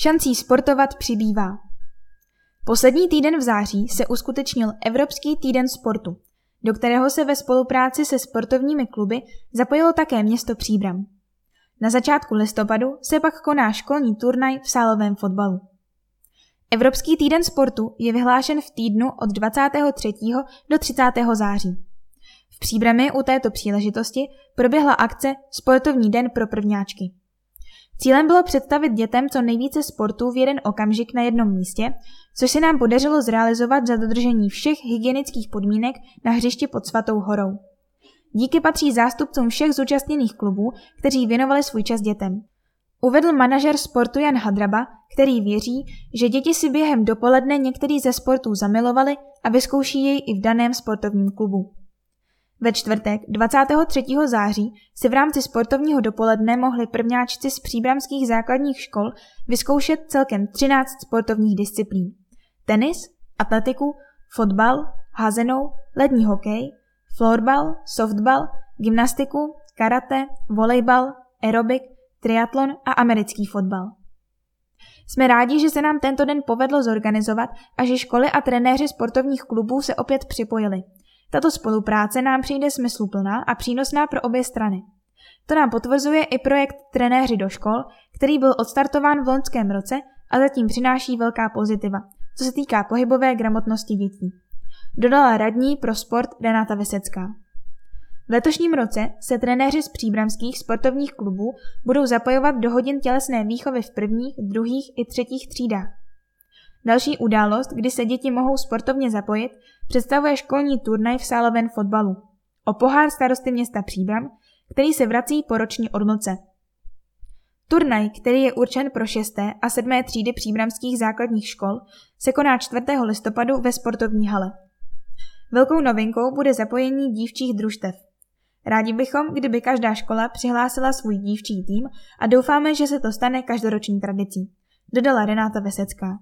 Šancí sportovat přibývá. Poslední týden v září se uskutečnil Evropský týden sportu, do kterého se ve spolupráci se sportovními kluby zapojilo také město Příbram. Na začátku listopadu se pak koná školní turnaj v sálovém fotbalu. Evropský týden sportu je vyhlášen v týdnu od 23. do 30. září. V Příbrami u této příležitosti proběhla akce Sportovní den pro prvňáčky. Cílem bylo představit dětem co nejvíce sportů v jeden okamžik na jednom místě, což se nám podařilo zrealizovat za dodržení všech hygienických podmínek na hřišti pod Svatou horou. Díky patří zástupcům všech zúčastněných klubů, kteří věnovali svůj čas dětem. Uvedl manažer sportu Jan Hadraba, který věří, že děti si během dopoledne některý ze sportů zamilovali a vyzkouší jej i v daném sportovním klubu. Ve čtvrtek 23. září si v rámci sportovního dopoledne mohli prvňáčci z příbramských základních škol vyzkoušet celkem 13 sportovních disciplín. Tenis, atletiku, fotbal, házenou, lední hokej, florbal, softbal, gymnastiku, karate, volejbal, aerobik, triatlon a americký fotbal. Jsme rádi, že se nám tento den povedlo zorganizovat a že školy a trenéři sportovních klubů se opět připojili. Tato spolupráce nám přijde smysluplná a přínosná pro obě strany. To nám potvrzuje i projekt Trenéři do škol, který byl odstartován v loňském roce a zatím přináší velká pozitiva, co se týká pohybové gramotnosti dětí. Dodala radní pro sport Renata Vesecká. V letošním roce se trenéři z příbramských sportovních klubů budou zapojovat do hodin tělesné výchovy v prvních, druhých i třetích třídách. Další událost, kdy se děti mohou sportovně zapojit, představuje školní turnaj v sálovém fotbalu. O pohár starosty města Příbram, který se vrací po roční odmlce. Turnaj, který je určen pro 6. a 7. třídy příbramských základních škol, se koná 4. listopadu ve sportovní hale. Velkou novinkou bude zapojení dívčích družstev. Rádi bychom, kdyby každá škola přihlásila svůj dívčí tým a doufáme, že se to stane každoroční tradicí, dodala Renáta Vesecká.